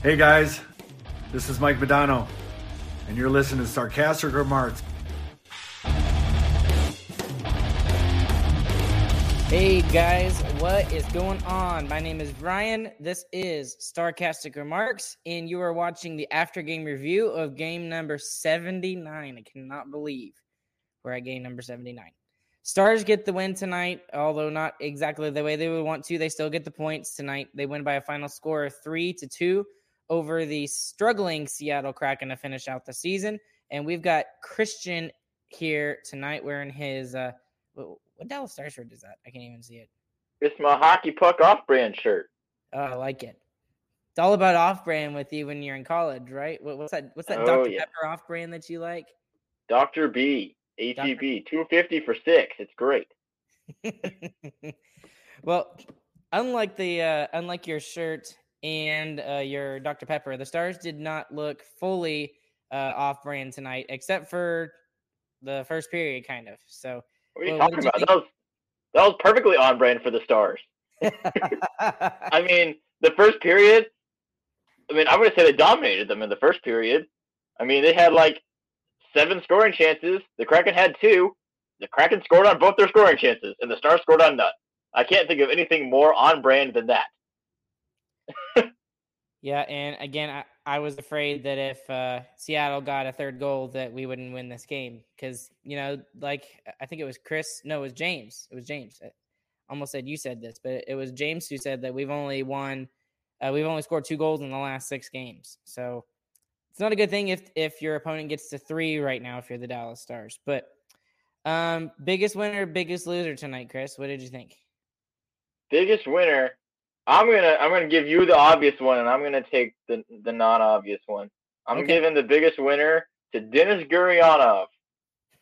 Hey guys, this is Mike Modano, and you're listening to Sarcastic Remarks. Hey guys, what is going on? My name is Ryan. This is Starcastic Remarks, and you are watching the after game review of game number 79. I cannot believe we're at game number 79. Stars get the win tonight, although not exactly the way they would want to. They still get the points tonight. They win by a final score of three to two over the struggling Seattle Kraken to finish out the season. And we've got Christian here tonight wearing his uh what Dallas Star shirt is that? I can't even see it. It's my hockey puck off brand shirt. Oh, I like it. It's all about off brand with you when you're in college, right? What, what's that? What's that Oh, Dr. yeah. Pepper off brand that you like? Dr. B, ATB, 250 for six. It's great. well, unlike the uh, unlike your shirt and uh, your Dr. Pepper, the Stars did not look fully uh, off brand tonight, except for the first period, kind of. So, What are you Well, talking you about? That was that was perfectly on brand for the Stars. I mean, the first period. I mean, I'm going to say they dominated them in the first period. I mean, they had like seven scoring chances. The Kraken had two. The Kraken scored on both their scoring chances, and the Stars scored on none. I can't think of anything more on brand than that. Yeah, and again, I, I was afraid that if uh, Seattle got a third goal, that we wouldn't win this game because you know, like I think it was Chris. No, it was James. It was James. I almost said you said this, but it was James who said that we've only won, uh, we've only scored two goals in the last six games. So it's not a good thing if if your opponent gets to three right now if you're the Dallas Stars. But um, biggest winner, biggest loser tonight, Chris. What did you think? biggest winner i'm gonna i'm gonna give you the obvious one and i'm gonna take the the non-obvious one i'm Okay. giving the biggest winner to denis gurianov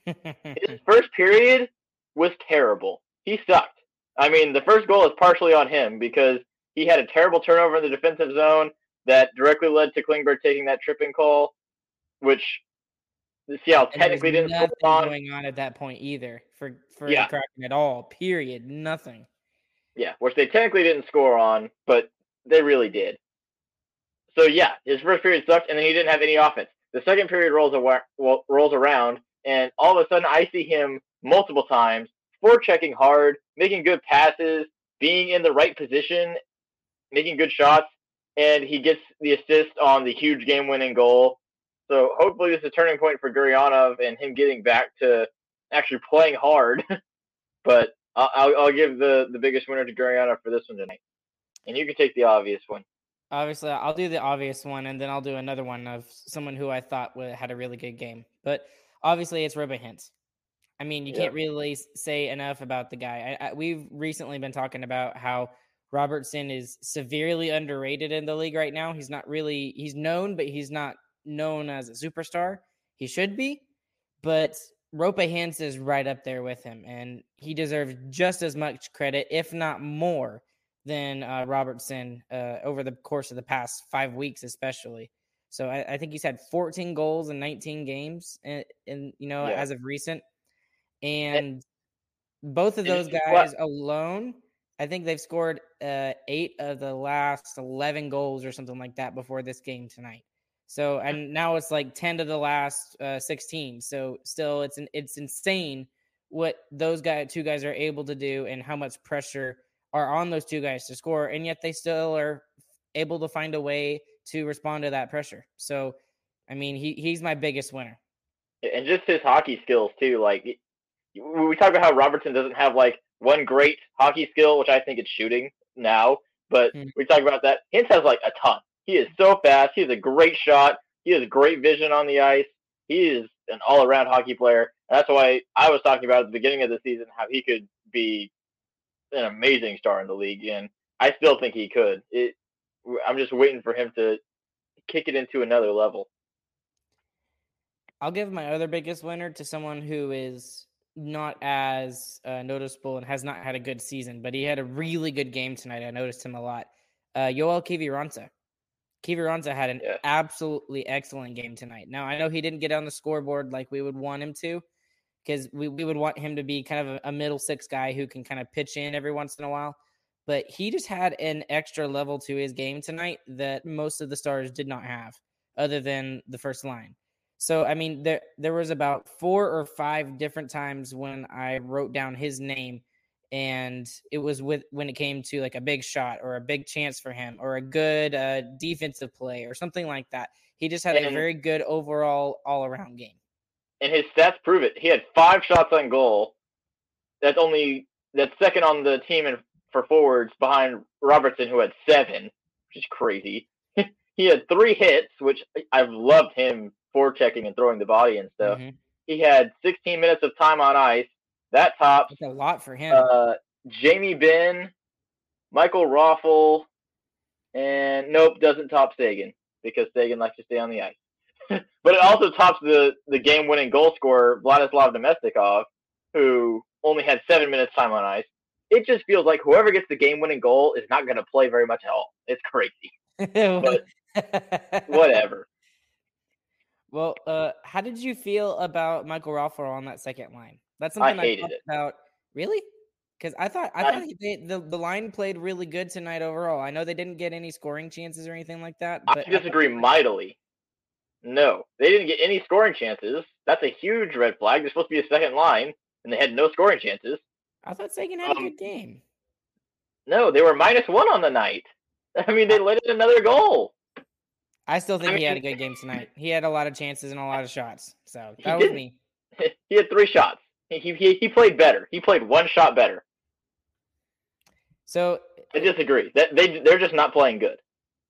his first period was terrible he sucked i mean the first goal is partially on him because he had a terrible turnover in the defensive zone that directly led to klingberg taking that tripping call which the seattle And technically didn't nothing on going on at that point either for for Yeah. Kraken at all. Period. Nothing. Yeah, which they technically didn't score on, but they really did. So yeah, his first period sucked, and then he didn't have any offense. The second period rolls well, rolls around, and all of a sudden I see him multiple times, forechecking hard, making good passes, being in the right position, making good shots, and he gets the assist on the huge game-winning goal. So hopefully this is a turning point for Gurianov and him getting back to actually playing hard. but I'll, I'll, give the, the biggest winner to Gurianov for this one tonight. And you can take the obvious one. Obviously, I'll do the obvious one, and then I'll do another one of someone who I thought had a really good game. But obviously, it's Roope Hintz. I mean, you Yeah. can't really say enough about the guy. I, I, we've recently been talking about how Robertson is severely underrated in the league right now. He's not really he's known, but he's not known as a superstar. He should be, but Roope Hintz is right up there with him, and he deserves just as much credit, if not more, than uh, Robertson uh, over the course of the past five weeks, especially. So I, I think he's had 14 goals in 19 games, and, and you know, Yeah. as of recent, and both of those guys alone, I think they've scored uh, eight of the last 11 goals or something like that before this game tonight. So and now it's like 10 to the last uh, 16. So still, it's an, it's insane what those guys two guys are able to do and how much pressure are on those two guys to score, and yet they still are able to find a way to respond to that pressure. So, I mean, he he's my biggest winner. And just his hockey skills, too. Like, we talk about how Robertson doesn't have, like, one great hockey skill, which I think it's shooting now. But Hmm. we talk about that. Hintz has, like, a ton. He is so fast. He has a great shot. He has great vision on the ice. He is an all around hockey player. That's why I was talking about at the beginning of the season how he could be an amazing star in the league, and I still think he could. It, I'm just waiting for him to kick it into another level. I'll give my other biggest winner to someone who is not as uh, noticeable and has not had a good season, but he had a really good game tonight. I noticed him a lot. Uh, Joel Kiviranta. Kiviranta had an Yeah. absolutely excellent game tonight. Now I know he didn't get on the scoreboard like we would want him to, because we, we would want him to be kind of a, a middle six guy who can kind of pitch in every once in a while. But he just had an extra level to his game tonight that most of the stars did not have, other than the first line. So I mean, there there was about four or five different times when I wrote down his name, and it was with when it came to like a big shot or a big chance for him or a good uh, defensive play or something like that. He just had a very good overall all around game. and his stats prove it. He had five shots on goal. That's only that's second on the team in, for forwards behind Robertson, who had seven, which is crazy. he had three hits, which I've loved him for checking and throwing the body and stuff. Mhm. He had 16 minutes of time on ice. That tops That's a lot for him. uh, Jamie Benn, Michael Raffl, and nope, doesn't top Seguin because Seguin likes to stay on the ice. but it also tops the, the game winning goal scorer, Vladislav Namestnikov, who only had seven minutes time on ice. It just feels like whoever gets the game winning goal is not going to play very much at all. It's crazy. but Whatever. Well, uh, how did you feel about Michael Raffl on that second line? That's something I, hated talked it. about. Really? Because I thought I I- thought they, the the line played really good tonight overall. I know they didn't get any scoring chances or anything like that. I But thought disagree played- mightily. No, they didn't get any scoring chances. That's a huge red flag. They're supposed to be a second line, and they had no scoring chances. I thought Seguin had a um, good game. No, they were minus one on the night. I mean, they let in another goal. I still think I he had a good game tonight. He had a lot of chances and a lot of shots. So that was didn't. me. he had three shots. He, he he played better. He played one shot better. So I disagree. That they they're just not playing good.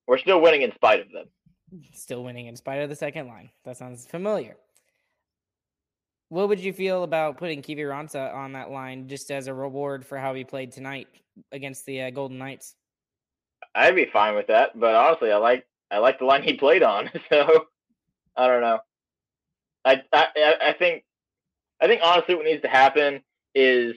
We're still winning in spite of them. still winning in spite of the second line. That sounds familiar. What would you feel about putting Kiviranta on that line just as a reward for how he played tonight against the uh, Golden Knights? I'd be fine with that, but honestly, I like I like the line he played on. So I don't know. I I I- I think I think honestly, what needs to happen is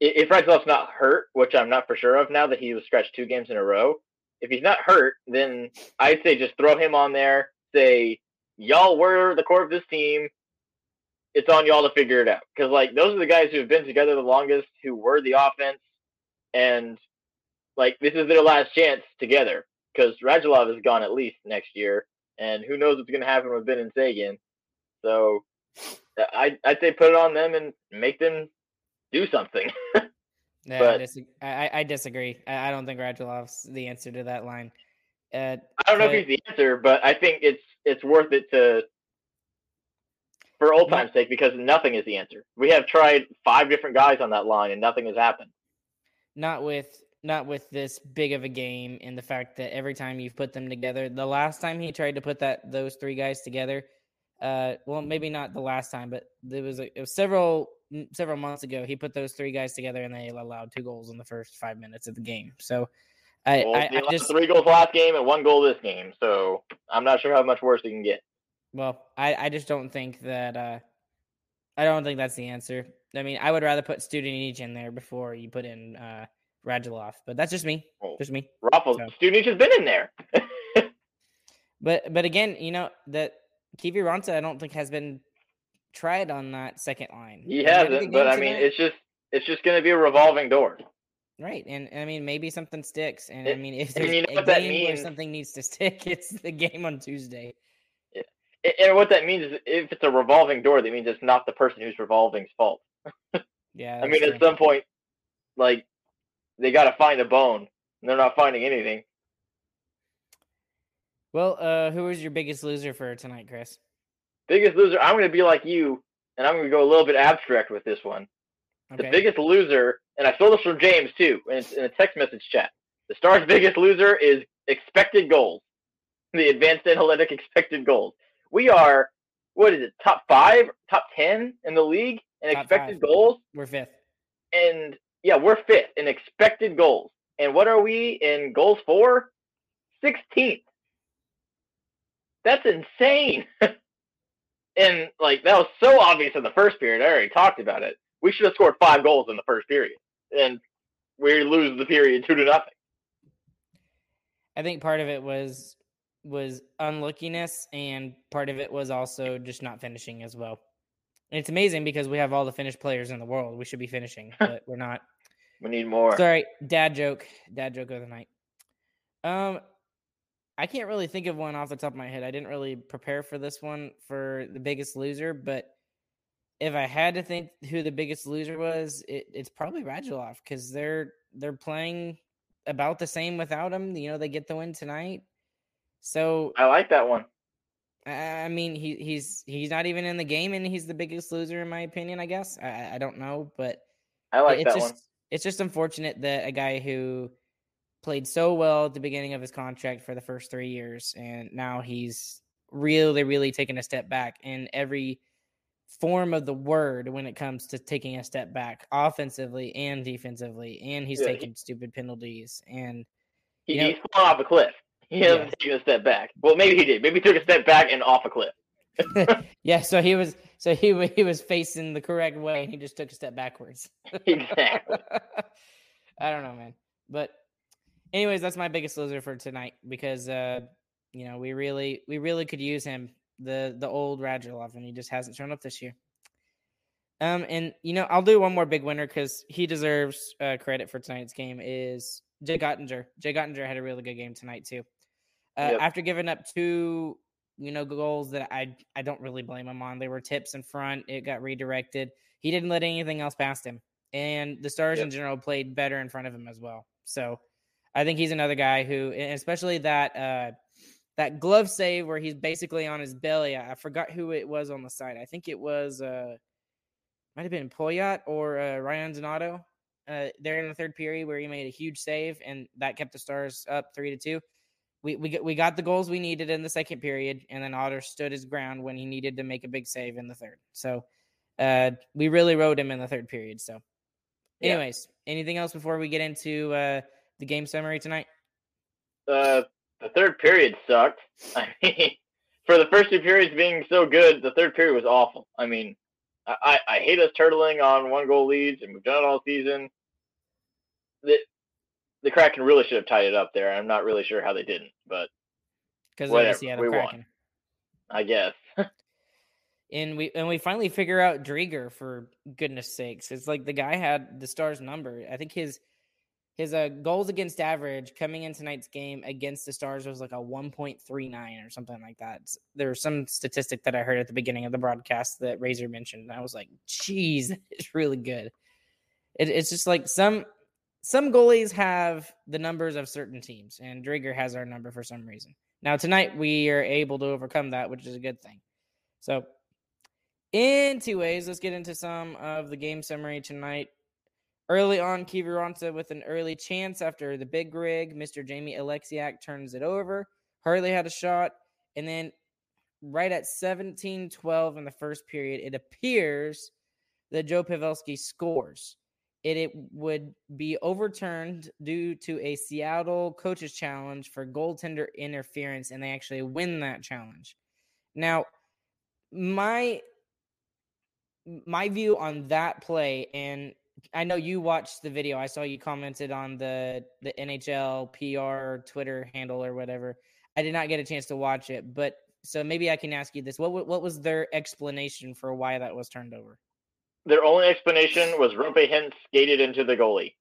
if Radulov's not hurt, which I'm not for sure of now that he was scratched two games in a row. If he's not hurt, then I'd say just throw him on there. Say y'all were the core of this team. It's on y'all to figure it out because like those are the guys who have been together the longest, who were the offense, and like this is their last chance together because Radulov is gone at least next year, and who knows what's going to happen with Benn and Seguin. So I I'd say put it on them and make them do something. I, But- I, I- I disagree. I, I don't think Radulov's the answer to that line. Uh, I don't know But- if he's the answer, but I think it's it's worth it to for old time's sake because nothing is the answer. We have tried five different guys on that line and nothing has happened. not with not with this big of a game and the fact that every time you've put them together the last time he tried to put that those three guys together uh well maybe not the last time but there was, a, it was several several months ago he put those three guys together and they allowed two goals in the first five minutes of the game so i Well, I, I just three goals last game and one goal this game, so I'm not sure how much worse it can get. well i i just don't think that uh i don't think that's the answer i mean i would rather put student in there before you put in uh Radulov, but that's just me. Oh. Just me. Raffles, So- Student has been in there. But but again, you know that Kiviranta, I don't think has been tried on that second line. he He had a hasn't, but I mean, tonight. it's just it's just going to be a revolving door. right, and I mean maybe something sticks. And I mean, if there's you know a game where something needs to stick, it's the game on Tuesday. A- And what that means is, if it's a revolving door, that means it's not the person who's revolving's fault. Yeah, I mean, at some point, like they got to find a bone. And they're not finding anything. Well, uh, who was your biggest loser for tonight, Chris? Biggest loser. I'm going to be like you, and I'm going to go a little bit abstract with this one. The biggest loser, and I stole this from James too, and it's in a text message chat. The Stars' biggest loser is expected goals, the advanced analytic expected goals. We are, what is it, top five, top ten in the league in Top expected five. goals, We're fifth. and Yeah, we're fifth in expected goals. And what are we in goals for? 16th. That's insane. and like that was so obvious in the first period. I already talked about it. We should have scored five goals in the first period, and we lose the period two to nothing. I think part of it was was unluckiness, and part of it was also just not finishing as well. And it's amazing because we have all the finished players in the world. We should be finishing, but we're not. We need more. Sorry, dad joke. Dad joke of the night. Um, I can't really think of one off the top of my head. I didn't really prepare for this one for the biggest loser, but if I had to think who the biggest loser was, it, it's probably Radulov because they're they're playing about the same without him. You know, they get the win tonight. So I like that one. I mean, he he's he's not even in the game, and he's the biggest loser in my opinion. I guess I, I don't know, but I like it's that just one. it's just unfortunate that a guy who played so well at the beginning of his contract for the first three years, and now he's really really taken a step back in every form of the word when it comes to taking a step back offensively and defensively, and he's Yeah, he- taking stupid penalties and He, you know- he's off a cliff. He hasn't Yeah. taken a step back. Well, maybe he did. Maybe he took a step back and off a cliff. yeah, so he was so he he was facing the correct way, and he just took a step backwards. Exactly. I don't know, man. But anyways, that's my biggest loser for tonight because uh, you know, we really we really could use him, the the old Radulov, and he just hasn't shown up this year. Um, and you know, I'll do one more big winner because he deserves uh, credit for tonight's game. Is Jake Oettinger? Jake Oettinger had a really good game tonight too. Uh, Yep. After giving up two, you know, goals that I I don't really blame him on. They were tips in front. It got redirected. He didn't let anything else past him, and the Stars Yep. in general played better in front of him as well. So, I think he's another guy who, especially that uh, that glove save where he's basically on his belly. I I forgot who it was on the side. I think it was uh, might have been Pouliot or uh, Ryan Donato. Uh, there in the third period where he made a huge save and that kept the Stars up three to two. We we got, we got the goals we needed in the second period, and then Otter stood his ground when he needed to make a big save in the third. So, uh, we really rode him in the third period. So, Yeah. anyways, anything else before we get into uh, the game summary tonight? Uh, the third period sucked. I mean, for the first two periods being so good, the third period was awful. I mean, I, I, hate us turtling on one goal leads, and we've done it all season. The, the Kraken really should have tied it up there. I'm not really sure how they didn't, but Because of the Seattle we won. Kraken. I guess. and we and we finally figure out Driedger for goodness sakes. It's like the guy had the Stars number. I think his his uh, goals against average coming in tonight's game against the Stars was like a 1.39 or something like that. There was some statistic that I heard at the beginning of the broadcast that Razor mentioned, and I was like, "Geez, it's really good." It, it's just like some some goalies have the numbers of certain teams, and Driedger has our number for some reason. Now tonight we are able to overcome that, which is a good thing. So, in two ways, let's get into some of the game summary tonight. Early on, Kiviranta with an early chance after the big rig. Mr. Jamie Oleksiak turns it over. Hurley had a shot. And then right at 17 12 in the first period, it appears that Joe Pavelski scores. It, it would be overturned due to a Seattle coaches challenge for goaltender interference, and they actually win that challenge. Now, my my view on that play and I know you watched the video. I saw you commented on the the NHL PR Twitter handle or whatever. I did not get a chance to watch it, but so maybe I can ask you this: what what was their explanation for why that was turned over? Their only explanation was Roope Hintz skated into the goalie.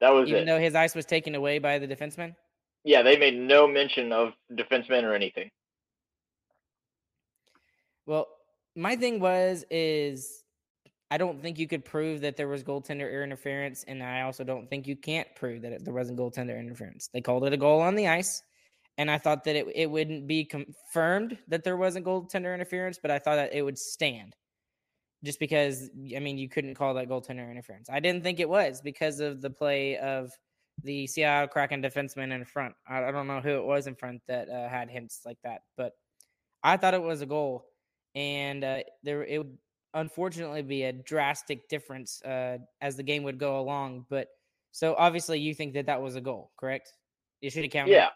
That was Even it. though his ice was taken away by the defenseman. yeah, they made no mention of defensemen or anything. Well, my thing was is I don't think you could prove that there was goaltender interference, and I also don't think you can't prove that it, there wasn't goaltender interference. They called it a goal on the ice, and I thought that it it wouldn't be confirmed that there wasn't goaltender interference, but I thought that it would stand. Just because I mean you couldn't call that goaltender interference. I didn't think it was because of the play of the Seattle Kraken defenseman in front. I, I don't know who it was in front that uh, had Hintz like that, but I thought it was a goal and uh, there it unfortunately be a drastic difference uh, as the game would go along. But so obviously, you think that that was a goal, correct? You should have counted. Yeah,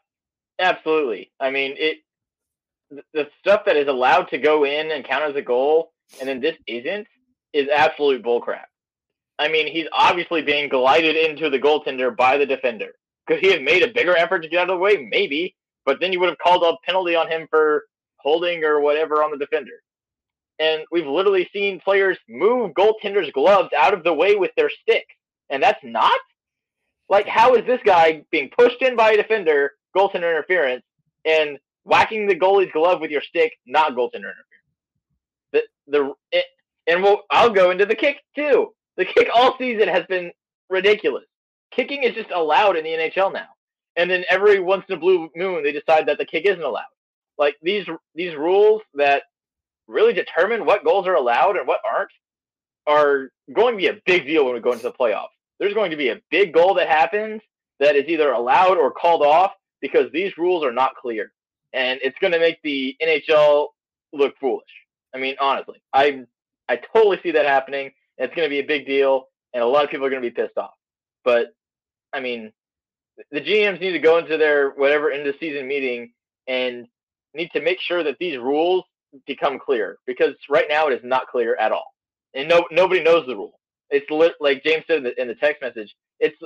absolutely. I mean, it the stuff that is allowed to go in and count as a goal, and then this isn't, is absolute bullcrap. I mean, he's obviously being glided into the goaltender by the defender. Could he have made a bigger effort to get out of the way? Maybe, but then you would have called a penalty on him for holding or whatever on the defender. And we've literally seen players move goaltenders' gloves out of the way with their stick, and that's not like how is this guy being pushed in by a defender, goaltender interference, and whacking the goalie's glove with your stick, not goaltender interference. The the it, and we'll, I'll go into the kick too. The kick all season has been ridiculous. Kicking is just allowed in the NHL now, and then every once in a blue moon they decide that the kick isn't allowed. Like these these rules that really determine what goals are allowed and what aren't are going to be a big deal when we go into the playoffs. There's going to be a big goal that happens that is either allowed or called off because these rules are not clear and it's going to make the NHL look foolish. I mean, honestly, I I totally see that happening. It's going to be a big deal, and a lot of people are going to be pissed off. But I mean, the GMs need to go into their whatever end of season meeting and need to make sure that these rules become clear because right now it is not clear at all, and no nobody knows the rule. It's li- like James said in the, in the text message. It's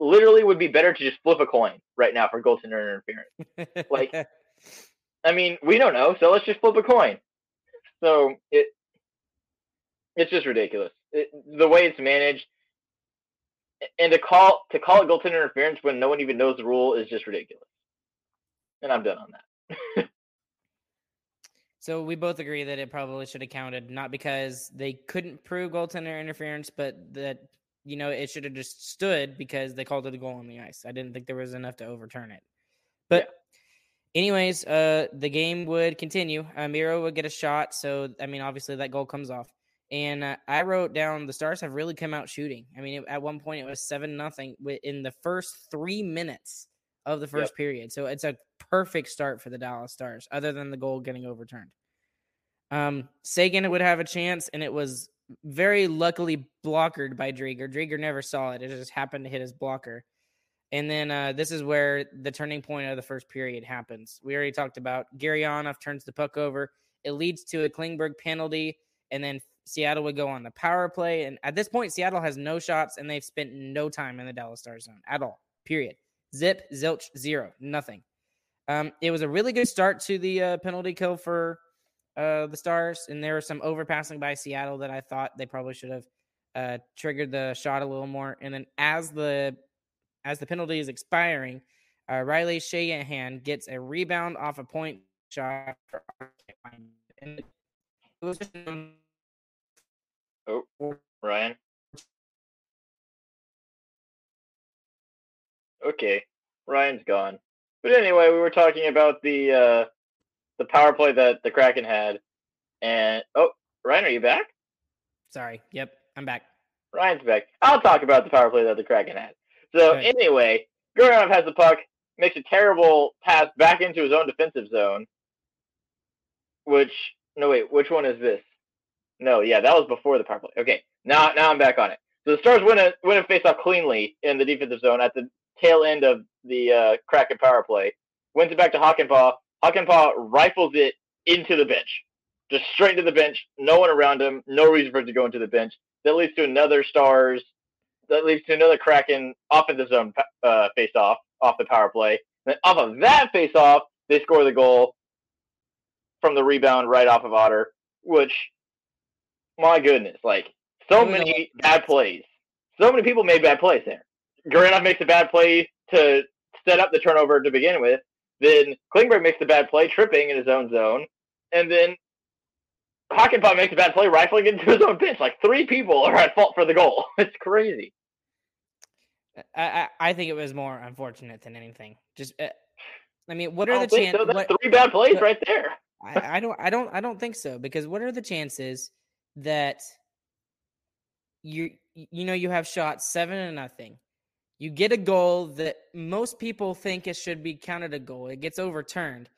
literally would be better to just flip a coin right now for goaltender interference. like I mean, we don't know, so let's just flip a coin. So it it's just ridiculous. It, the way it's managed, and to call to call it goaltender interference when no one even knows the rule is just ridiculous. And I'm done on that. so we both agree that it probably should have counted, not because they couldn't prove goaltender interference, but that you know it should have just stood because they called it a goal on the ice. I didn't think there was enough to overturn it. But anyways, uh, the game would continue. Uh, Miro would get a shot, so I mean, obviously that goal comes off. And uh, I wrote down the Stars have really come out shooting. I mean, it, at one point it was seven nothing in the first three minutes of the first yep. period. So it's a perfect start for the Dallas Stars, other than the goal getting overturned. Um, Seguin would have a chance, and it was very luckily blockered by Driedger. Driedger never saw it; it just happened to hit his blocker. And then uh, this is where the turning point of the first period happens. We already talked about Gary Gurianov turns the puck over. It leads to a Klingberg penalty, and then Seattle would go on the power play. And at this point, Seattle has no shots, and they've spent no time in the Dallas Stars zone at all. Period. Zip, zilch, zero, nothing. Um, it was a really good start to the uh, penalty kill for uh, the Stars, and there was some overpassing by Seattle that I thought they probably should have uh, triggered the shot a little more. And then as the as the penalty is expiring, uh, Riley Sheahan gets a rebound off a point shot. Oh, Ryan. Okay, Ryan's gone. But anyway, we were talking about the uh, the power play that the Kraken had, and oh, Ryan, are you back? Sorry. Yep, I'm back. Ryan's back. I'll talk about the power play that the Kraken had. So anyway, Gurianov has the puck, makes a terrible pass back into his own defensive zone. Which no wait, which one is this? No, yeah, that was before the power play. Okay, now now I'm back on it. So the Stars win a win a faceoff cleanly in the defensive zone at the tail end of the uh, Kraken power play. Wins it back to Hakanpää. Hakanpää rifles it into the bench, just straight into the bench. No one around him. No reason for it to go into the bench. That leads to another Stars that leads to another Kraken offensive zone uh, face off off the power play. And off of that face off, they score the goal from the rebound right off of Otter, which, my goodness, like so many bad plays. So many people made bad plays there. Gurianov makes a bad play to set up the turnover to begin with. Then Klingberg makes the bad play, tripping in his own zone. And then Hakanpää makes a bad play, rifling into his own bench. Like three people are at fault for the goal. It's crazy. I, I think it was more unfortunate than anything. Just, uh, I mean, what are the chances? So. Three bad plays right there. I, I don't, I don't, I don't think so. Because what are the chances that you, you know, you have shot seven and nothing. You get a goal that most people think it should be counted a goal. It gets overturned.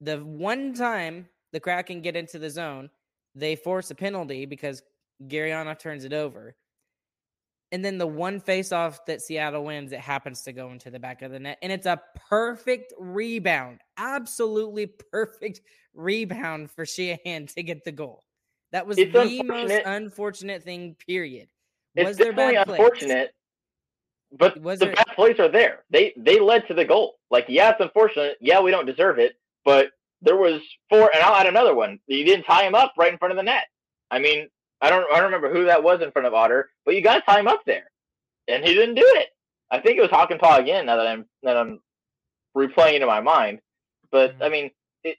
The one time the Kraken get into the zone, they force a penalty because Gurianov turns it over. And then the one face-off that Seattle wins, it happens to go into the back of the net, and it's a perfect rebound, absolutely perfect rebound for Sheahan to get the goal. That was It's the most unfortunate. thing. Period. It's Was there definitely unfortunate, but Was the there- bad plays are there. They they led to the goal. Like, yeah, it's unfortunate. Yeah, we don't deserve it, but there was four, and I'll add another one. You didn't tie him up right in front of the net. I mean, I don't I don't remember who that was in front of Otter, but you got to tie him up there, and he didn't do it. I think it was Hakanpää again. Now that I'm that I'm replaying it in my mind, but Mhm. I mean, it.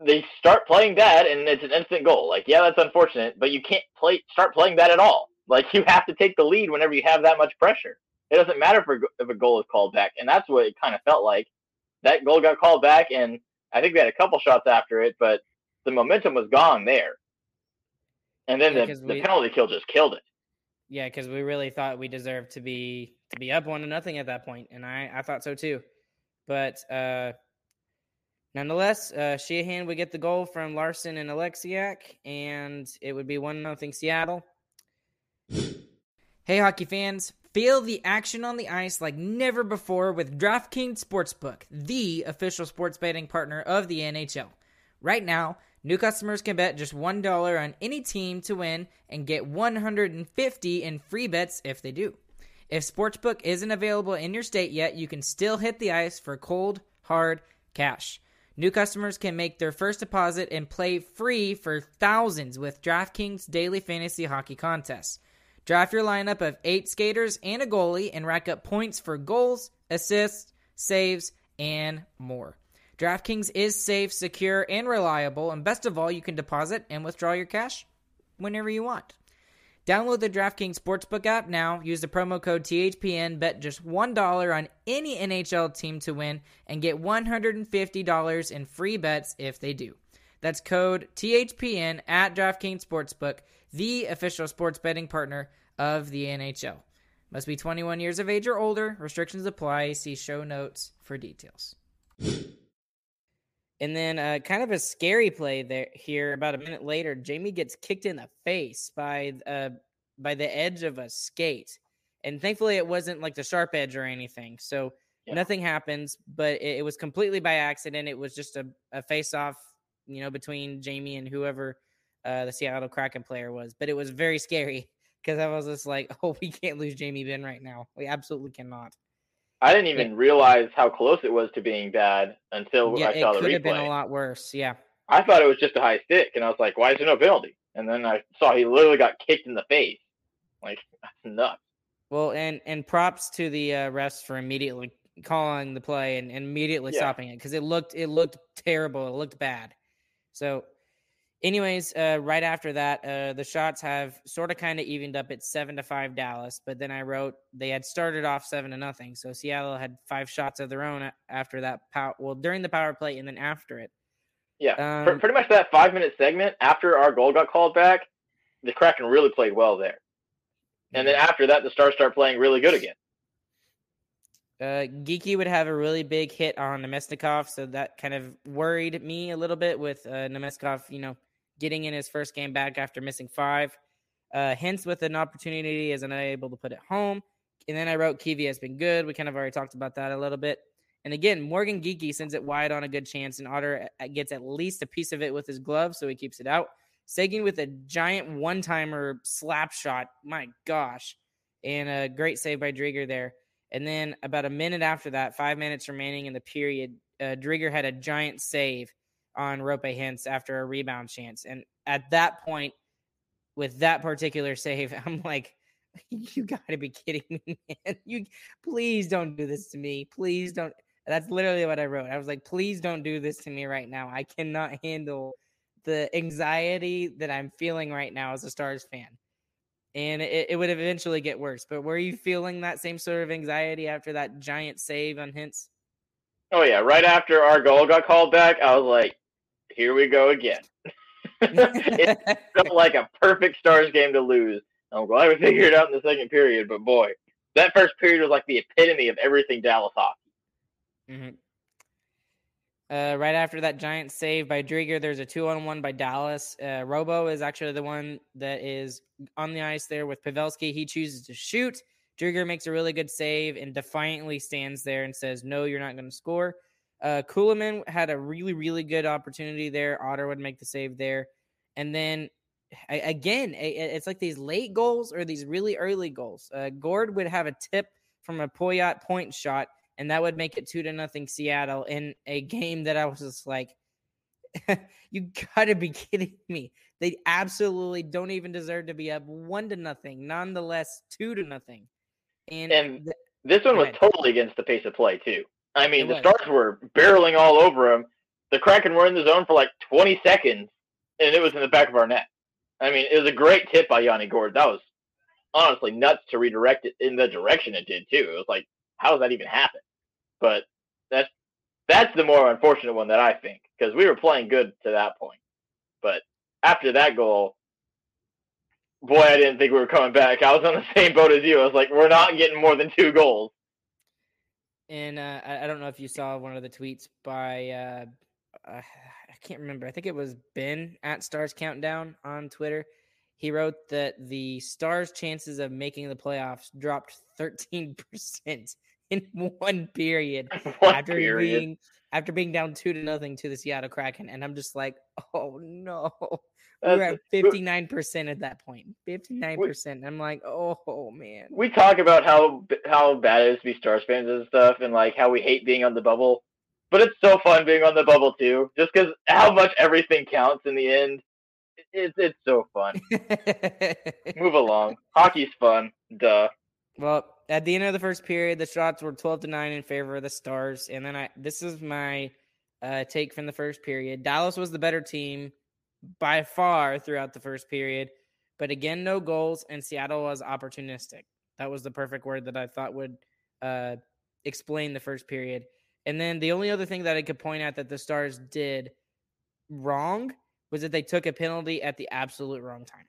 They start playing bad, and it's an instant goal. Like, yeah, that's unfortunate, but you can't play start playing bad at all. Like, you have to take the lead whenever you have that much pressure. It doesn't matter if a, if a goal is called back, and that's what it kind of felt like. That goal got called back, and I think we had a couple shots after it, but the momentum was gone there. And then Yeah, the, we- penalty kill just killed it. Yeah, because we really thought we deserved to be to be up one to nothing at that point, and I I thought so too. But uh nonetheless, uh Sheahan would get the goal from Larsson and Oleksiak, and it would be one nothing Seattle. Hey, hockey fans! Feel the action on the ice like never before with DraftKings Sportsbook, the official sports betting partner of the NHL. Right now, new customers can bet just $1 on any team to win and get 150 in free bets if they do. If Sportsbook isn't available in your state yet, you can still hit the ice for cold, hard cash. New customers can make their first deposit and play free for thousands with DraftKings Daily Fantasy Hockey Contests. Draft your lineup of eight skaters and a goalie and rack up points for goals, assists, saves, and more. DraftKings is safe, secure, and reliable, and best of all, you can deposit and withdraw your cash whenever you want. Download the DraftKings Sportsbook app now. Use the promo code THPN. Bet just $1 on any NHL team to win and get $150 in free bets if they do. That's code THPN at DraftKings Sportsbook, the official sports betting partner of the NHL. Must be 21 years of age or older. Restrictions apply. See show notes for details. And then, uh, kind of a scary play there here. About a minute later, Jamie gets kicked in the face by uh, by the edge of a skate, and thankfully, it wasn't like the sharp edge or anything. So Yeah. nothing happens. But it, it was completely by accident. It was just a, a face off, you know, between Jamie and whoever uh, the Seattle Kraken player was. But it was very scary because I was just like, oh, we can't lose Jamie Benn right now. We absolutely cannot. I didn't even realize how close it was to being bad until Yeah, I saw it the could have been a lot worse. Yeah. I thought it was just a high stick, and I was like, "Why is there no penalty?" And then I saw he literally got kicked in the face. Like that's nuts. Well, and and props to the uh, refs for immediately calling the play and, and immediately Yeah. stopping it because it looked it looked terrible. It looked bad. So, anyways, uh, right after that, uh, the shots have sort of kind of evened up at seven to five Dallas. But then I wrote they had started off seven to nothing, so Seattle had five shots of their own after that power. Well, during the power play and then after it. Yeah, Pr- Um, pretty much that five minute segment after our goal got called back, the Kraken really played well there. And then after that, the Stars start playing really good again. Uh, Geekie would have a really big hit on Namestnikov, so that kind of worried me a little bit with uh, you know, getting in his first game back after missing five. Uh, hence, with an opportunity, is unable to put it home. And then I wrote Kiwi has been good. We kind of already talked about that a little bit. And again, Morgan Geekie sends it wide on a good chance, and Otter uh, gets at least a piece of it with his glove, so he keeps it out. Seguin with a giant one timer slap shot. My gosh. And a great save by Driedger there. And then about a minute after that, five minutes remaining in the period, uh, had a giant save on Roope Hintz after a rebound chance. And at that point, with that particular save, I'm like, you got to be kidding me, man. You please don't do this to me. Please don't. That's literally what I wrote. I was like, please don't do this to me right now. I cannot handle the anxiety that I'm feeling right now as a Stars fan. And it, it would eventually get worse. But were you feeling that same sort of anxiety after that giant save on Hintz? Oh yeah, right after our goal got called back, I was like, "Here we go again." it felt like a perfect Stars game to lose. I'm glad we figured it out in the second period, but boy, that first period was like the epitome of everything Dallas hockey. hmm Uh, right after that giant save by Driedger, there's a two on one by Dallas. Uh, Robo is actually the one that is on the ice there with Pavelski. He chooses to shoot. Driedger makes a really good save and defiantly stands there and says, No, you're not going to score. Uh, Kulemin had a really, really good opportunity there. Otter would make the save there. And then again, it's like these late goals or these really early goals. Uh, Gourde would have a tip from a Pouliot point shot, and that would make it two to nothing Seattle in a game that I was just like, you gotta be kidding me. They absolutely don't even deserve to be up one to nothing, nonetheless, two to nothing. And, and th- this one was totally against the pace of play, too. I mean, the Stars were barreling all over them. The Kraken were in the zone for like 20 seconds, and it was in the back of our net. I mean, it was a great tip by Yanni Gourde. That was honestly nuts to redirect it in the direction it did too. It was like, how does that even happen? But that's that's the more unfortunate one that I think because we were playing good to that point. But after that goal, boy, I didn't think we were coming back. I was on the same boat as you. I was like, we're not getting more than two goals. And uh, I don't know if you saw one of the tweets by uh, I can't remember. I think it was Ben at Stars Countdown on Twitter. He wrote that the Stars' chances of making the playoffs dropped 13% in one period one after period. being after being down two to nothing to the Seattle Kraken. And I'm just like, oh no. We were at 59% at that point. 59%. I'm like, oh man. We talk about how how bad it is to be Stars fans and stuff and like how we hate being on the bubble but it's so fun being on the bubble too, just because how much everything counts in the end. It's it's so fun. Move along. Hockey's fun. Duh. Well, at the end of the first period, the shots were twelve to nine in favor of the Stars, and then I this is my uh, take from the first period. Dallas was the better team by far throughout the first period, but again, no goals, and Seattle was opportunistic. That was the perfect word that I thought would uh, explain the first period. And then the only other thing that I could point out that the Stars did wrong was that they took a penalty at the absolute wrong time.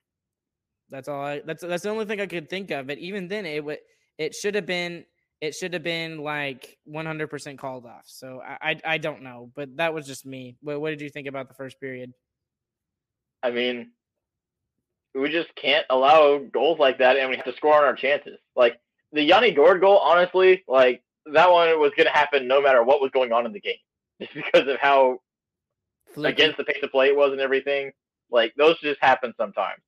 That's all. I, that's that's the only thing I could think of. But even then, it would it should have been it should have been like 100% called off. So I, I, I don't know, but that was just me. What, what did you think about the first period? I mean, we just can't allow goals like that, and we have to score on our chances. Like the Yanni Gourde goal, honestly, like that one was going to happen no matter what was going on in the game, just because of how against the pace of play it was and everything. Like those just happen sometimes.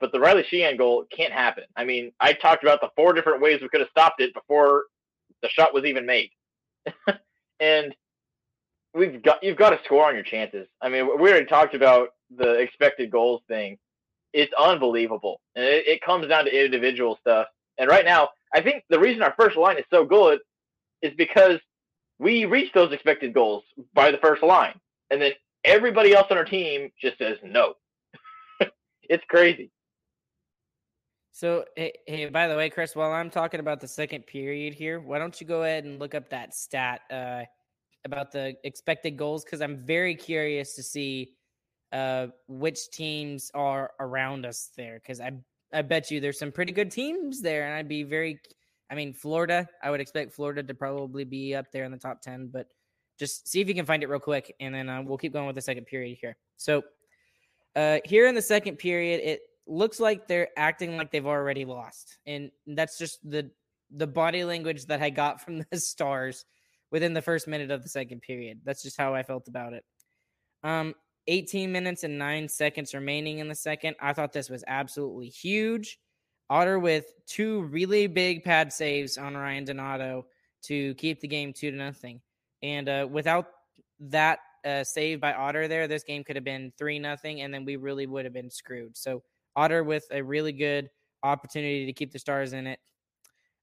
But the Riley Sheahan goal can't happen. I mean, I talked about the four different ways we could have stopped it before the shot was even made. and we've got you've got to score on your chances. I mean, we already talked about the expected goals thing. It's unbelievable, and it, it comes down to individual stuff. And right now, I think the reason our first line is so good is because we reach those expected goals by the first line. And then everybody else on our team just says no. it's crazy. So, hey, hey, by the way, Chris, while I'm talking about the second period here, why don't you go ahead and look up that stat uh, about the expected goals? Because I'm very curious to see uh, which teams are around us there. Because I, I bet you there's some pretty good teams there, and I'd be very I mean, Florida, I would expect Florida to probably be up there in the top 10, but just see if you can find it real quick. And then uh, we'll keep going with the second period here. So, uh, here in the second period, it looks like they're acting like they've already lost. And that's just the, the body language that I got from the Stars within the first minute of the second period. That's just how I felt about it. Um, 18 minutes and nine seconds remaining in the second. I thought this was absolutely huge. Otter with two really big pad saves on Ryan Donato to keep the game two to nothing. And uh, without that uh, save by Otter there, this game could have been three nothing, and then we really would have been screwed. So Otter with a really good opportunity to keep the Stars in it.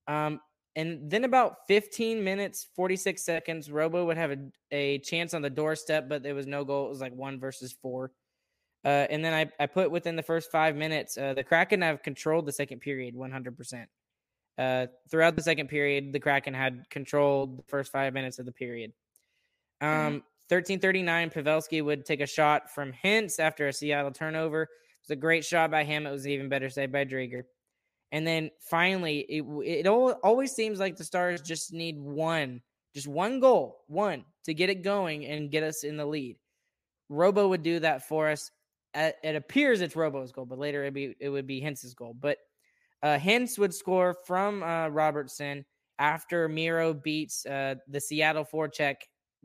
Um, and then about 15 minutes, 46 seconds, Robo would have a, a chance on the doorstep, but there was no goal. It was like one versus four. Uh, and then I, I put within the first five minutes, uh, the Kraken have controlled the second period 100%. Uh, throughout the second period, the Kraken had controlled the first five minutes of the period. Um, mm-hmm. 1339, Pavelski would take a shot from Hintz after a Seattle turnover. Was a great shot by him. It was even better saved by Driedger. And then finally, it, it always seems like the Stars just need one just one goal, one to get it going and get us in the lead. Robo would do that for us. It appears it's Robo's goal, but later it'd be, it would be Hintz's goal. But uh, Hintz would score from uh, Robertson after Miro beats uh, the Seattle forecheck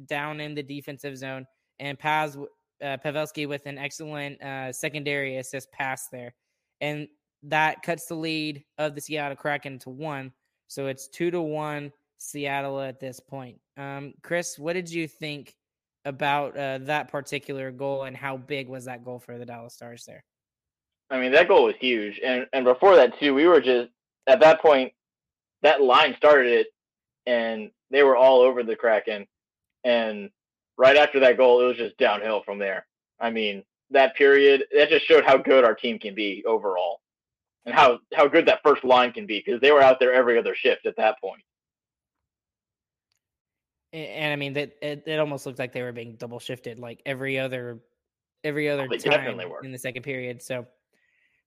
down in the defensive zone, and Paz uh, Pavelski with an excellent uh, secondary assist pass there, and that cuts the lead of the Seattle Kraken to one. So it's two to one Seattle at this point. Um, Chris, what did you think about uh, that particular goal, and how big was that goal for the Dallas Stars there? I mean, that goal was huge, and and before that too, we were just at that point. That line started it, and they were all over the Kraken, and right after that goal, it was just downhill from there. I mean, that period that just showed how good our team can be overall, and how how good that first line can be because they were out there every other shift at that point. And I mean that it, it, almost looked like they were being double shifted, like every other every other oh, time in the second period. So,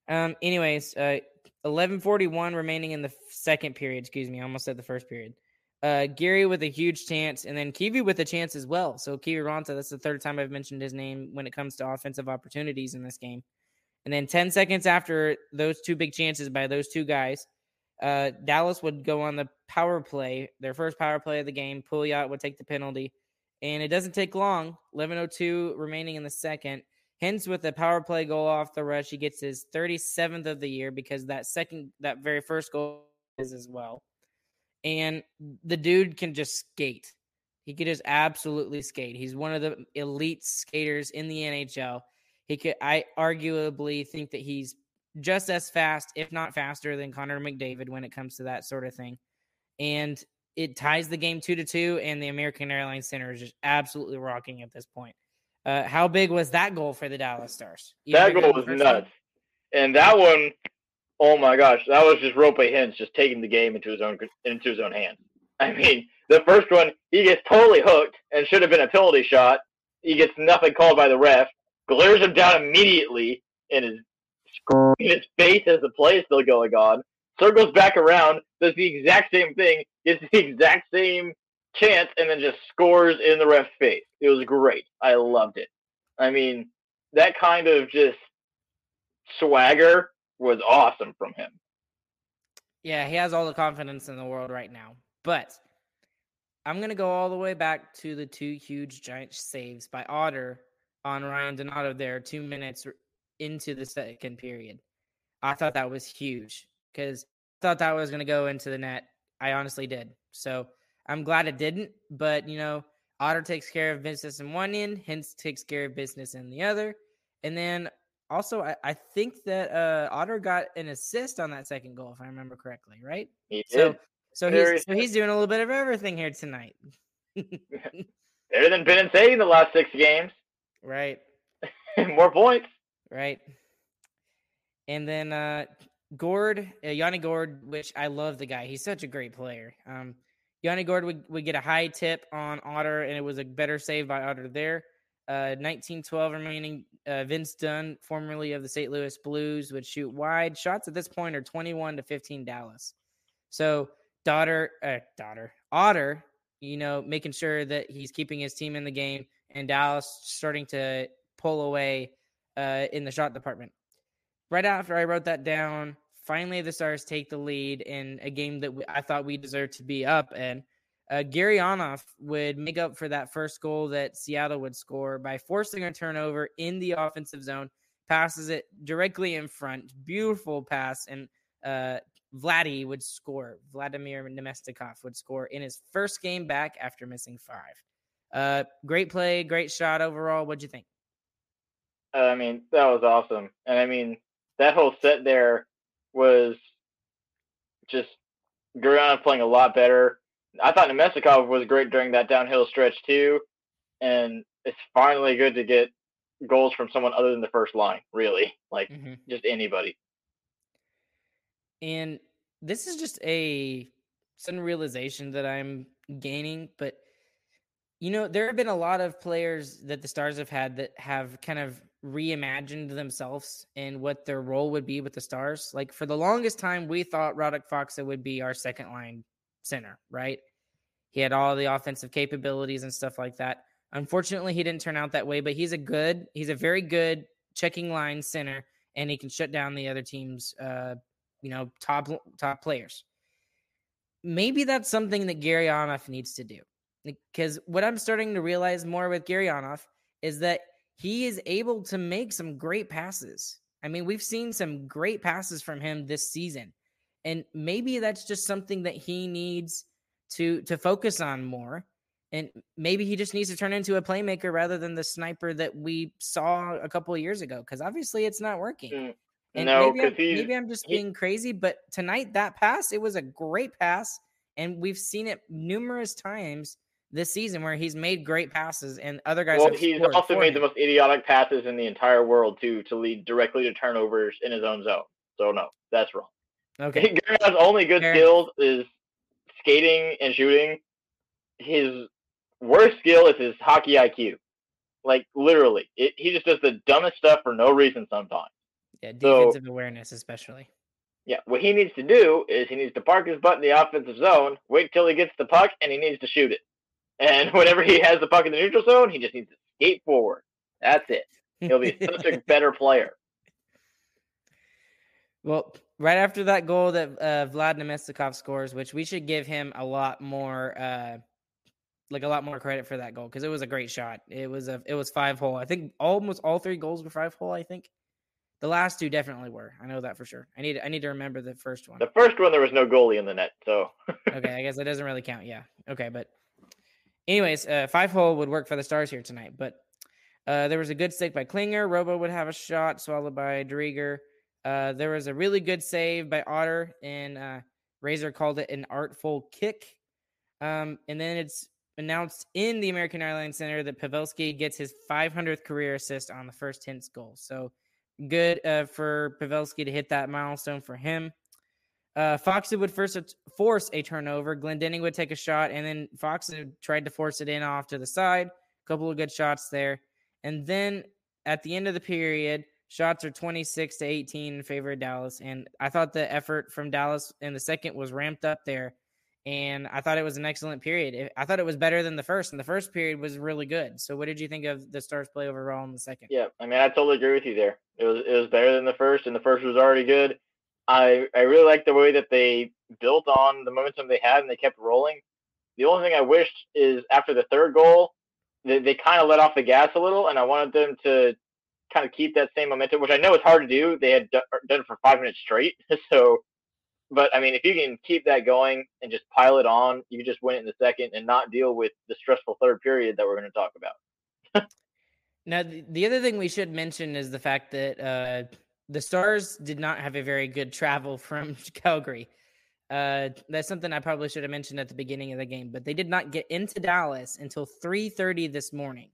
um, anyways, uh, eleven forty one remaining in the second period. Excuse me, I almost said the first period. Uh, Gary with a huge chance, and then Kiwi with a chance as well. So Kiviranta, that's the third time I've mentioned his name when it comes to offensive opportunities in this game. And then 10 seconds after those two big chances by those two guys, uh, Dallas would go on the power play, their first power play of the game. Pouliot would take the penalty, and it doesn't take long. 11:02 remaining in the second. Hintz with a power play goal off the rush. He gets his 37th of the year because that second, that very first goal is as well and the dude can just skate. He could just absolutely skate. He's one of the elite skaters in the NHL. He could, I arguably think that he's just as fast, if not faster, than Connor McDavid when it comes to that sort of thing. And it ties the game two to two, and the American Airlines Center is just absolutely rocking at this point. Uh, how big was that goal for the Dallas Stars? that goal was nuts, and that one oh my gosh, that was just Roope Hintz just taking the game into his own into his own hands. I mean, the first one he gets totally hooked and should have been a penalty shot. He gets nothing called by the ref, glares him down immediately in his in his face as the play is still going on. Circles back around, does the exact same thing, gets the exact same chance, and then just scores in the ref's face. It was great. I loved it. I mean, that kind of just swagger was awesome from him. Yeah, he has all the confidence in the world right now. But I'm going to go all the way back to the two huge giant saves by Otter on Ryan Donato there, two minutes into the second period. I thought that was huge because I thought that was going to go into the net. I honestly did. So I'm glad it didn't. But, you know, Otter takes care of business in one end, Hintz takes care of business in the other. And then also, I, I think that uh, Otter got an assist on that second goal, if I remember correctly, right? He so, did. So he's so he's doing a little bit of everything here tonight. Better than Benn and Say in the last six games. Right. More points. Right. And then uh Gourde, uh, Yanni Gourde, which I love the guy. He's such a great player. Um, Yanni Gourde would, would get a high tip on Otter, and it was a better save by Otter there. Uh, 1912 remaining. Uh, Vince Dunn, formerly of the St. Louis Blues, would shoot wide. Shots at this point are 21 to 15 Dallas. So, daughter, uh, daughter, Otter, you know, making sure that he's keeping his team in the game, and Dallas starting to pull away uh, in the shot department. Right after I wrote that down, finally the Stars take the lead in a game that I thought we deserved to be up in uh, Gurianov would make up for that first goal that Seattle would score by forcing a turnover in the offensive zone, passes it directly in front. Beautiful pass, and uh, Vladdy would score. Vladimir Namestnikov would score in his first game back after missing five. Uh, great play, great shot overall. What'd you think? I mean, that was awesome. And I mean, that whole set there was just Gurion playing a lot better. I thought Namestnikov was great during that downhill stretch too, and it's finally good to get goals from someone other than the first line. Really, like mm-hmm. just anybody. And this is just a sudden realization that I'm gaining, but you know, there have been a lot of players that the Stars have had that have kind of reimagined themselves and what their role would be with the Stars. Like for the longest time, we thought Radek Faksa would be our second line center, right? He had all the offensive capabilities and stuff like that. Unfortunately, he didn't turn out that way, but he's a good, he's a very good checking line center, and he can shut down the other team's, uh, you know, top top players. Maybe that's something that Gurianov needs to do, because what I'm starting to realize more with Gurianov is that he is able to make some great passes. I mean, we've seen some great passes from him this season. And maybe that's just something that he needs to to focus on more. And maybe he just needs to turn into a playmaker rather than the sniper that we saw a couple of years ago. Because obviously it's not working. Mm, and no, maybe, I'm, maybe I'm just being crazy, but tonight that pass, it was a great pass. And we've seen it numerous times this season where he's made great passes and other guys. Well, he's also made him. the most idiotic passes in the entire world too, to lead directly to turnovers in his own zone. So no, that's wrong. Okay. Garen's only good Fair skills is skating and shooting. His worst skill is his hockey IQ. Like literally, it, he just does the dumbest stuff for no reason sometimes. Yeah, defensive so, awareness especially. Yeah, what he needs to do is he needs to park his butt in the offensive zone, wait till he gets the puck, and he needs to shoot it. And whenever he has the puck in the neutral zone, he just needs to skate forward. That's it. He'll be such a better player. Well, right after that goal that uh, Vlad Namestnikov scores, which we should give him a lot more, uh, like a lot more credit for that goal because it was a great shot. It was a it was five hole. I think almost all three goals were five hole. I think the last two definitely were. I know that for sure. I need I need to remember the first one. The first one there was no goalie in the net, so okay. I guess that doesn't really count. Yeah. Okay, but anyways, uh, five hole would work for the Stars here tonight, but. Uh, there was a good stick by Klinger. Robo would have a shot, swallowed by Driedger. Uh, there was a really good save by Otter, and uh, Razor called it an artful kick. Um, and then it's announced in the American Airlines Center that Pavelski gets his 500th career assist on the first Hintz goal. So good uh, for Pavelski to hit that milestone for him. Uh, would first force a turnover. Glendening would take a shot, and then Fox tried to force it in off to the side. A couple of good shots there. And then at the end of the period, Shots are 26 to 18 in favor of Dallas. And I thought the effort from Dallas in the second was ramped up there. And I thought it was an excellent period. I thought it was better than the first. And the first period was really good. So, what did you think of the Stars' play overall in the second? Yeah, I mean, I totally agree with you there. It was it was better than the first, and the first was already good. I I really like the way that they built on the momentum they had, and they kept rolling. The only thing I wished is after the third goal, they, they kind of let off the gas a little, and I wanted them to kind of keep that same momentum, which I know is hard to do. They had done it for five minutes straight. So, but I mean, if you can keep that going and just pile it on, you just win it in the second and not deal with the stressful third period that we're going to talk about. now, the, the other thing we should mention is the fact that uh, the Stars did not have a very good travel from Calgary. Uh, that's something I probably should have mentioned at the beginning of the game, but they did not get into Dallas until 3:30 this morning.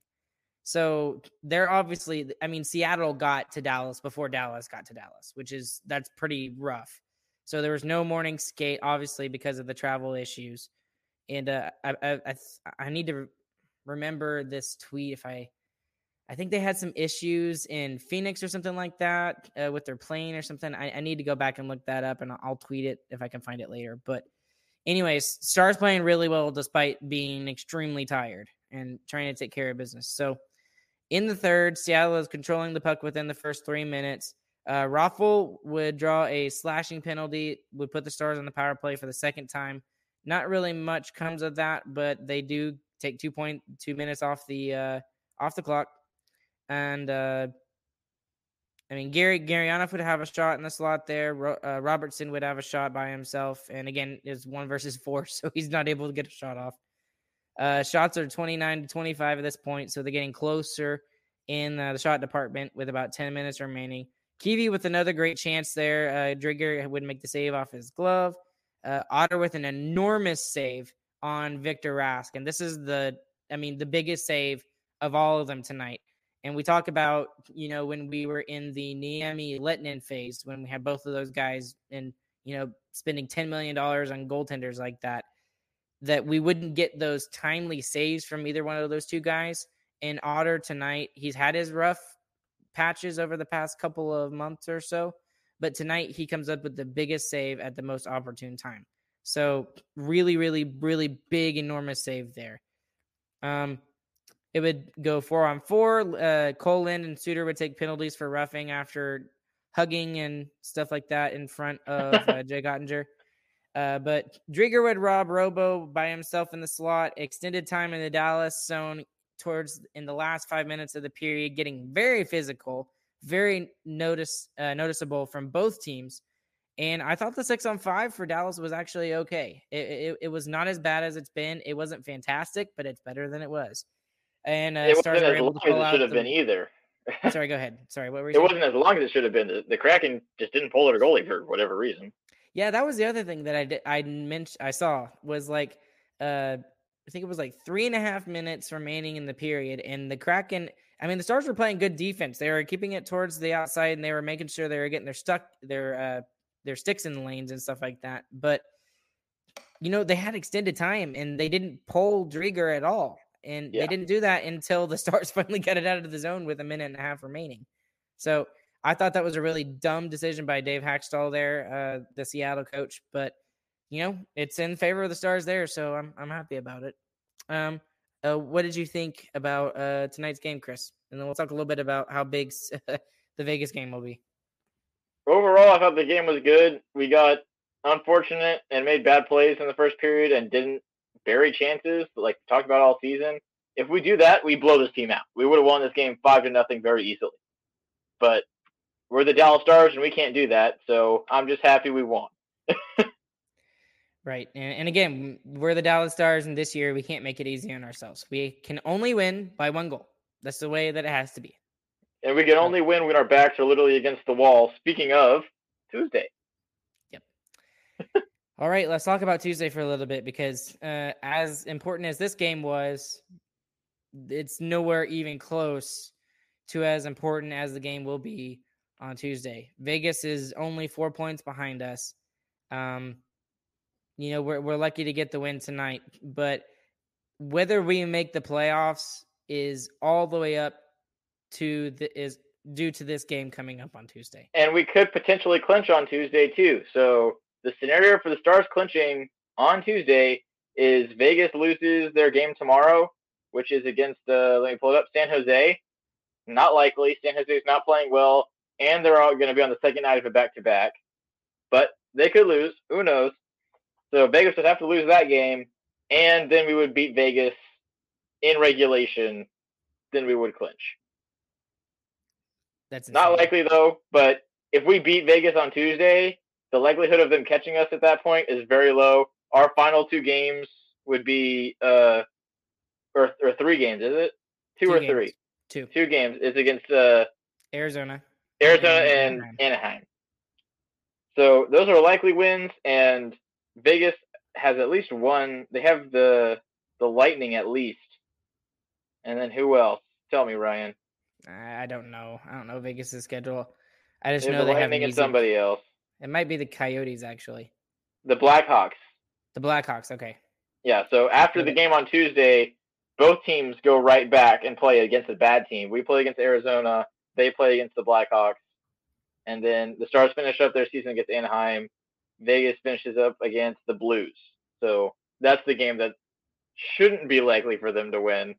So they're obviously, I mean, Seattle got to Dallas before Dallas got to Dallas, which is that's pretty rough. So there was no morning skate, obviously, because of the travel issues. And uh, I, I, I, need to remember this tweet if I, I think they had some issues in Phoenix or something like that uh, with their plane or something. I, I need to go back and look that up, and I'll tweet it if I can find it later. But, anyways, Stars playing really well despite being extremely tired and trying to take care of business. So in the third, Seattle is controlling the puck within the first three minutes. Uh, Raffl would draw a slashing penalty, would put the Stars on the power play for the second time. Not really much comes of that, but they do take two point two minutes off the uh, off the clock. And uh, I mean, Gary Gurianov would have a shot in the slot there. Ro- uh, Robertson would have a shot by himself, and again, it's one versus four, so he's not able to get a shot off. Uh, shots are 29 to 25 at this point, so they're getting closer in uh, the shot department with about 10 minutes remaining. Kiwi with another great chance there. Uh, Driedger would make the save off his glove. Uh, Otter with an enormous save on Victor Rask. And this is the, I mean, the biggest save of all of them tonight. And we talk about, you know, when we were in the Niemi Lehtonen phase, when we had both of those guys and, you know, spending $10 million on goaltenders like that that we wouldn't get those timely saves from either one of those two guys. And Otter tonight, he's had his rough patches over the past couple of months or so, but tonight he comes up with the biggest save at the most opportune time. So really, really, really big, enormous save there. Um, it would go four on four. Uh, Kole Lind and Suter would take penalties for roughing after hugging and stuff like that in front of uh, Jake Oettinger. Uh, but Driedger would rob Robo by himself in the slot, extended time in the Dallas zone towards in the last five minutes of the period, getting very physical, very notice uh, noticeable from both teams. And I thought the six on five for Dallas was actually okay. It, it, it was not as bad as it's been. It wasn't fantastic, but it's better than it was. And uh, it wasn't as long as it should have the... been either. Sorry, go ahead. Sorry, what were you? It saying? wasn't as long as it should have been. The, the Kraken just didn't pull their goalie for whatever reason. Yeah, that was the other thing that I did. I mentioned. I saw was like, uh, I think it was like three and a half minutes remaining in the period, and the Kraken. I mean, the Stars were playing good defense. They were keeping it towards the outside, and they were making sure they were getting their stuck their uh, their sticks in the lanes and stuff like that. But you know, they had extended time, and they didn't pull Driedger at all. And yeah. they didn't do that until the Stars finally got it out of the zone with a minute and a half remaining. So I thought that was a really dumb decision by Dave Hakstol there, uh, the Seattle coach. But you know, it's in favor of the Stars there, so I'm I'm happy about it. Um, uh, what did you think about uh, tonight's game, Chris? And then we'll talk a little bit about how big the Vegas game will be. Overall, I thought the game was good. We got unfortunate and made bad plays in the first period and didn't bury chances, like talked about all season. If we do that, we blow this team out. We would have won this game five to nothing very easily. But we're the Dallas Stars, and we can't do that. So I'm just happy we won. right, and, and again, we're the Dallas Stars, and this year we can't make it easy on ourselves. We can only win by one goal. That's the way that it has to be. And we can only win when our backs are literally against the wall. Speaking of Tuesday. Yep. All right, let's talk about Tuesday for a little bit because uh, as important as this game was, it's nowhere even close to as important as the game will be on Tuesday. Vegas is only four points behind us. Um, you know, we're we're lucky to get the win tonight, but whether we make the playoffs is all the way up to the is due to this game coming up on Tuesday. And we could potentially clinch on Tuesday too. So the scenario for the Stars clinching on Tuesday is Vegas loses their game tomorrow, which is against uh, let me pull it up San Jose. Not likely. San Jose is not playing well and they're all going to be on the second night of a back to back. But they could lose. Who knows? So Vegas would have to lose that game, and then we would beat Vegas in regulation. Then we would clinch. That's insane. not likely though. But if we beat Vegas on Tuesday, the likelihood of them catching us at that point is very low. Our final two games would be uh, or or three games, is it? Two, two or games. three? Two. Two games is against uh Arizona. Arizona and Anaheim. So those are likely wins, and Vegas has at least one. They have the the Lightning at least, and then who else? Tell me, Ryan. I don't know. I don't know Vegas' schedule. I just they know the they Lightning have somebody else. It might be the Coyotes actually. The Blackhawks. The Blackhawks. Okay. Yeah. So after the game on Tuesday, both teams go right back and play against a bad team. We play against Arizona. They play against the Blackhawks, and then the Stars finish up their season against Anaheim. Vegas finishes up against the Blues. So that's the game that shouldn't be likely for them to win.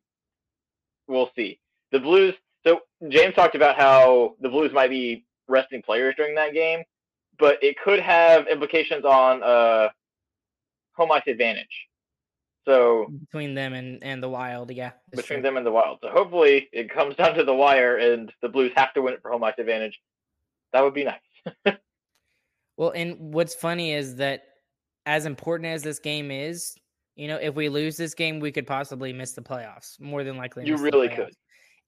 We'll see. The Blues. So James talked about how the Blues might be resting players during that game, but it could have implications on uh, home ice advantage. So between them and, and the Wild, yeah. Between true. them and the Wild. So hopefully it comes down to the wire and the Blues have to win it for home ice advantage. That would be nice. well, and what's funny is that as important as this game is, you know, if we lose this game, we could possibly miss the playoffs. More than likely, you really could.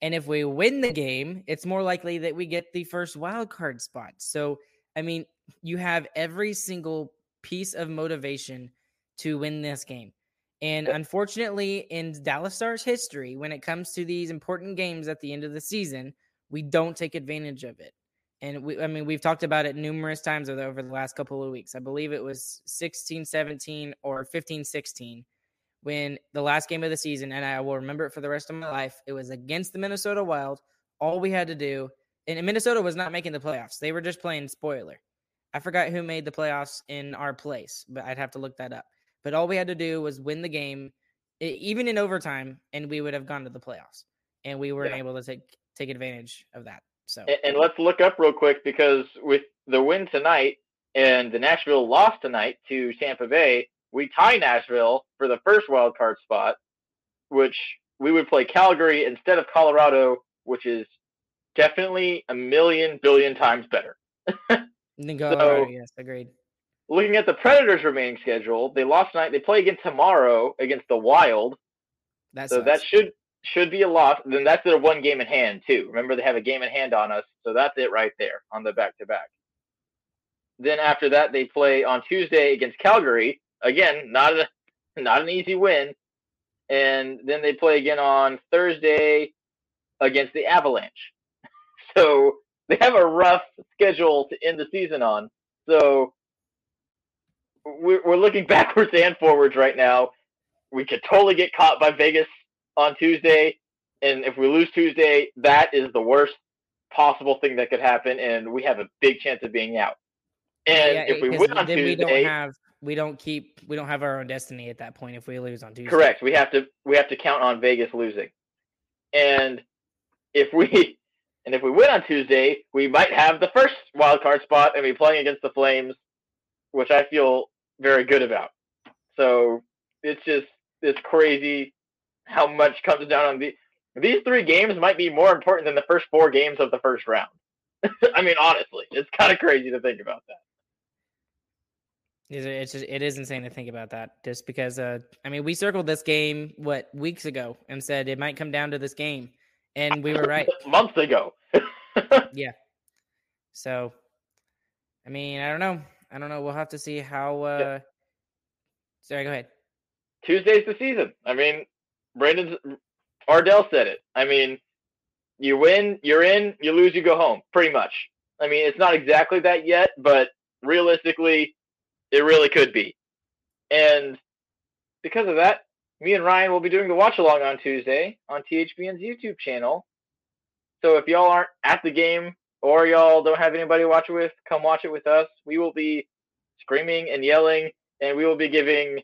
And if we win the game, it's more likely that we get the first wild card spot. So, I mean, you have every single piece of motivation to win this game. And unfortunately, in Dallas Stars history, when it comes to these important games at the end of the season, we don't take advantage of it. And we, I mean, we've talked about it numerous times over the last couple of weeks. I believe it was 16 17 or 15 16 when the last game of the season, and I will remember it for the rest of my life, it was against the Minnesota Wild. All we had to do, and Minnesota was not making the playoffs, they were just playing spoiler. I forgot who made the playoffs in our place, but I'd have to look that up. But all we had to do was win the game, even in overtime, and we would have gone to the playoffs. And we weren't yeah. able to take take advantage of that. So and, and let's look up real quick because with the win tonight and the Nashville loss tonight to Tampa Bay, we tie Nashville for the first wild card spot, which we would play Calgary instead of Colorado, which is definitely a million billion times better. Colorado, so, yes, agreed. Looking at the Predators' remaining schedule, they lost tonight. They play again tomorrow against the Wild. That so that should should be a loss. Then that's their one game in hand too. Remember, they have a game in hand on us, so that's it right there on the back to back. Then after that, they play on Tuesday against Calgary. Again, not a not an easy win. And then they play again on Thursday against the Avalanche. So they have a rough schedule to end the season on. So we're, we're looking backwards and forwards right now. We could totally get caught by Vegas on Tuesday. And if we lose Tuesday, that is the worst possible thing that could happen. And we have a big chance of being out. And yeah, if we win on Tuesday, we don't have we don't keep we don't have our own destiny at that point if we lose on Tuesday. Correct. We have to we have to count on Vegas losing. And if we and if we win on Tuesday, we might have the first wild card spot and be playing against the Flames, which I feel very good about. So it's just it's crazy how much comes down on the these three games might be more important than the first four games of the first round. I mean, honestly, it's kind of crazy to think about that. It's just, it is insane to think about that. Just because, uh, I mean, we circled this game what weeks ago and said it might come down to this game, and we were right months ago. yeah. So, I mean, I don't know. I don't know. We'll have to see how. Uh... Yeah. Sorry, go ahead. Tuesday's the season. I mean, Brandon Ardell said it. I mean, you win, you're in. You lose, you go home. Pretty much. I mean, it's not exactly that yet, but realistically, it really could be. And because of that, me and Ryan will be doing the watch along on Tuesday on THBN's YouTube channel. So if y'all aren't at the game or y'all don't have anybody to watch it with, come watch it with us. We will be screaming and yelling, and we will be giving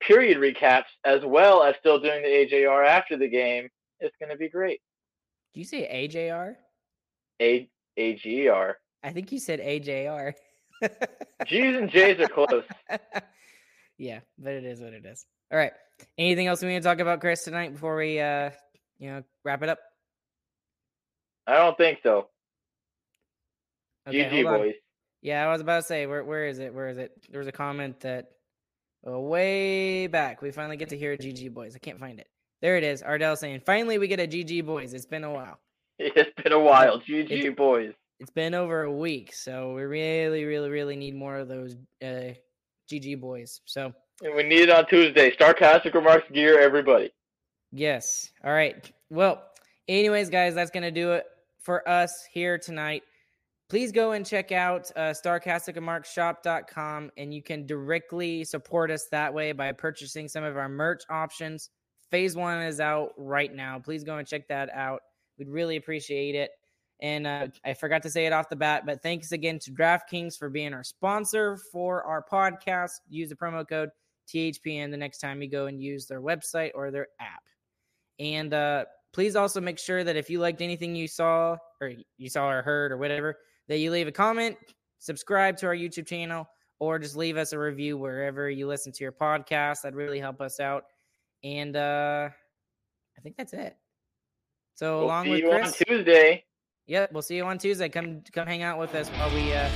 period recaps as well as still doing the AJR after the game. It's going to be great. Do you say AJR? A AGR. I think you said AJR. G's and J's are close. yeah, but it is what it is. All right. Anything else we need to talk about, Chris, tonight before we uh you know wrap it up? I don't think so. Okay, GG boys. Yeah, I was about to say where where is it? Where is it? There was a comment that oh, way back. We finally get to hear GG boys. I can't find it. There it is. Ardell saying, finally we get a GG boys. It's been a while. It's been a while. GG it's, boys it's been over a week, so we really, really, really need more of those uh, GG boys. So and we need it on Tuesday. Starcastic remarks gear, everybody. Yes. All right. Well, anyways, guys, that's gonna do it for us here tonight. Please go and check out uh, starcasticremarkshop.com and you can directly support us that way by purchasing some of our merch options. Phase one is out right now. Please go and check that out. We'd really appreciate it. And uh, I forgot to say it off the bat, but thanks again to DraftKings for being our sponsor for our podcast. Use the promo code THPN the next time you go and use their website or their app. And uh, please also make sure that if you liked anything you saw or you saw or heard or whatever, that you leave a comment, subscribe to our YouTube channel, or just leave us a review wherever you listen to your podcast. That'd really help us out. And uh, I think that's it. So we'll along with Chris, on Tuesday. Yep, we'll see you on Tuesday. Come come hang out with us while we uh,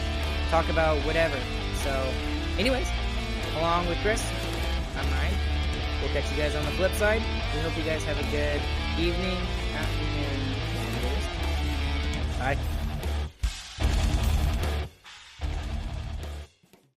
talk about whatever. So, anyways, along with Chris, I'm Ryan. We'll catch you guys on the flip side. We hope you guys have a good evening, afternoon,